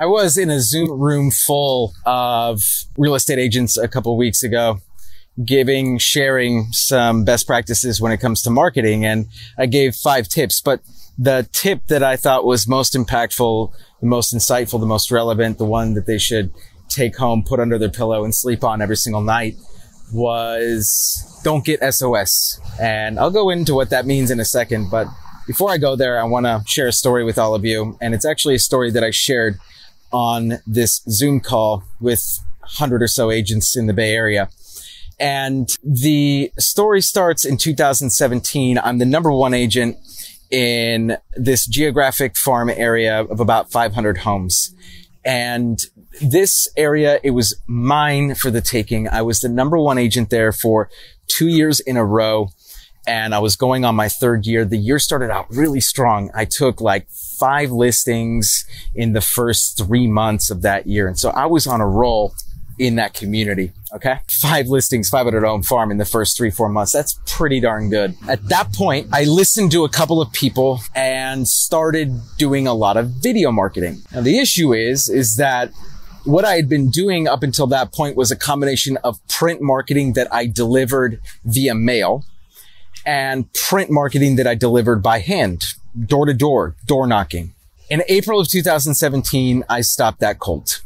I was in a Zoom room full of real estate agents a couple weeks ago, giving, sharing some best practices when it comes to marketing. And I gave five tips, but the tip that I thought was most impactful, the most insightful, the most relevant, the one that they should take home, put under their pillow and sleep on every single night was don't get SOS. And I'll go into what that means in a second. But before I go there, I want to share a story with all of you. And it's actually a story that I shared on this Zoom call with 100 or so agents in the Bay Area. And the story starts in 2017. I'm the number one agent in this geographic farm area of about 500 homes. And this area, it was mine for the taking. I was the number one agent there for two years in a row. And I was going on my third year. The year started out really strong. I took like five listings in the first three months of that year. And so I was on a roll in that community. Okay. Five listings, 500 home farm in the first three, four months. That's pretty darn good. At that point, I listened to a couple of people and started doing a lot of video marketing. Now the issue is, is that what I had been doing up until that point was a combination of print marketing that I delivered via mail and print marketing that I delivered by hand, door to door, door knocking. In April of 2017, I stopped that cult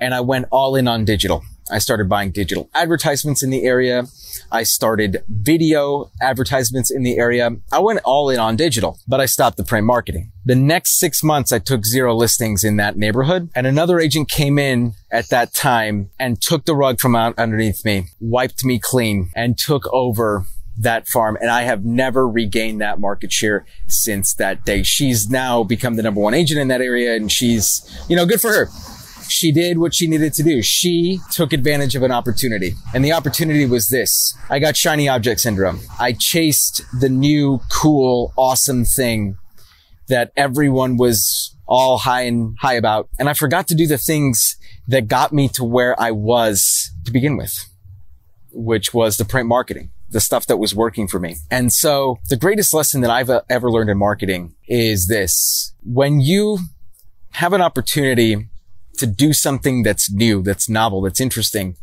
and I went all in on digital. I started buying digital advertisements in the area. I started video advertisements in the area. I went all in on digital, but I stopped the print marketing. The next six months, I took zero listings in that neighborhood and another agent came in at that time and took the rug from out underneath me, wiped me clean and took over that farm and I have never regained that market share since that day. She's now become the number one agent in that area and she's, you know, good for her. She did what she needed to do. She took advantage of an opportunity and the opportunity was this. I got shiny object syndrome. I chased the new, cool, awesome thing that everyone was all high and high about. And I forgot to do the things that got me to where I was to begin with, which was the print marketing the stuff that was working for me. And so the greatest lesson that I've uh, ever learned in marketing is this. When you have an opportunity to do something that's new, that's novel, that's interesting,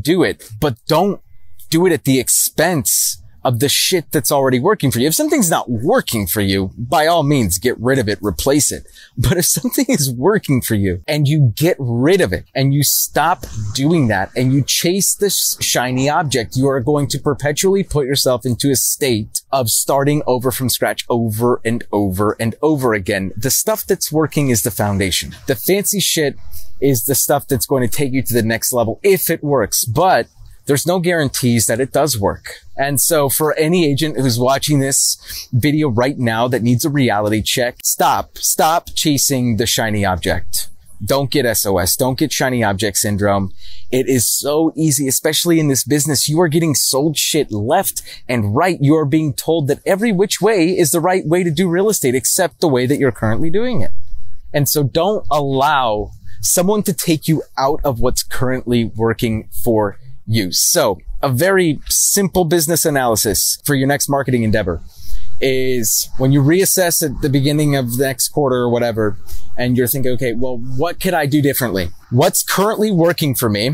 do it, but don't do it at the expense of the shit that's already working for you. If something's not working for you, by all means, get rid of it, replace it. But if something is working for you and you get rid of it and you stop doing that and you chase this shiny object, you are going to perpetually put yourself into a state of starting over from scratch over and over and over again. The stuff that's working is the foundation. The fancy shit is the stuff that's going to take you to the next level if it works. But there's no guarantees that it does work. And so for any agent who's watching this video right now that needs a reality check, stop, stop chasing the shiny object. Don't get SOS. Don't get shiny object syndrome. It is so easy, especially in this business. You are getting sold shit left and right. You are being told that every which way is the right way to do real estate, except the way that you're currently doing it. And so don't allow someone to take you out of what's currently working for use. So a very simple business analysis for your next marketing endeavor is when you reassess at the beginning of the next quarter or whatever, and you're thinking, okay, well, what could I do differently? What's currently working for me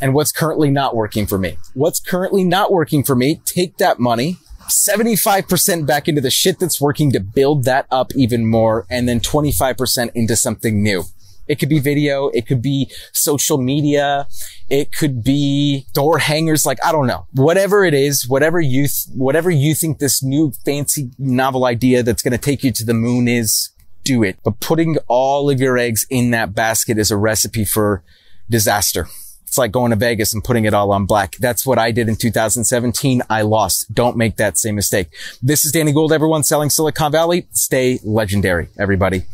and what's currently not working for me? What's currently not working for me? Take that money 75% back into the shit that's working to build that up even more and then 25% into something new. It could be video. It could be social media. It could be door hangers. Like, I don't know. Whatever it is, whatever you, th- whatever you think this new fancy novel idea that's going to take you to the moon is, do it. But putting all of your eggs in that basket is a recipe for disaster. It's like going to Vegas and putting it all on black. That's what I did in 2017. I lost. Don't make that same mistake. This is Danny Gould, everyone selling Silicon Valley. Stay legendary, everybody.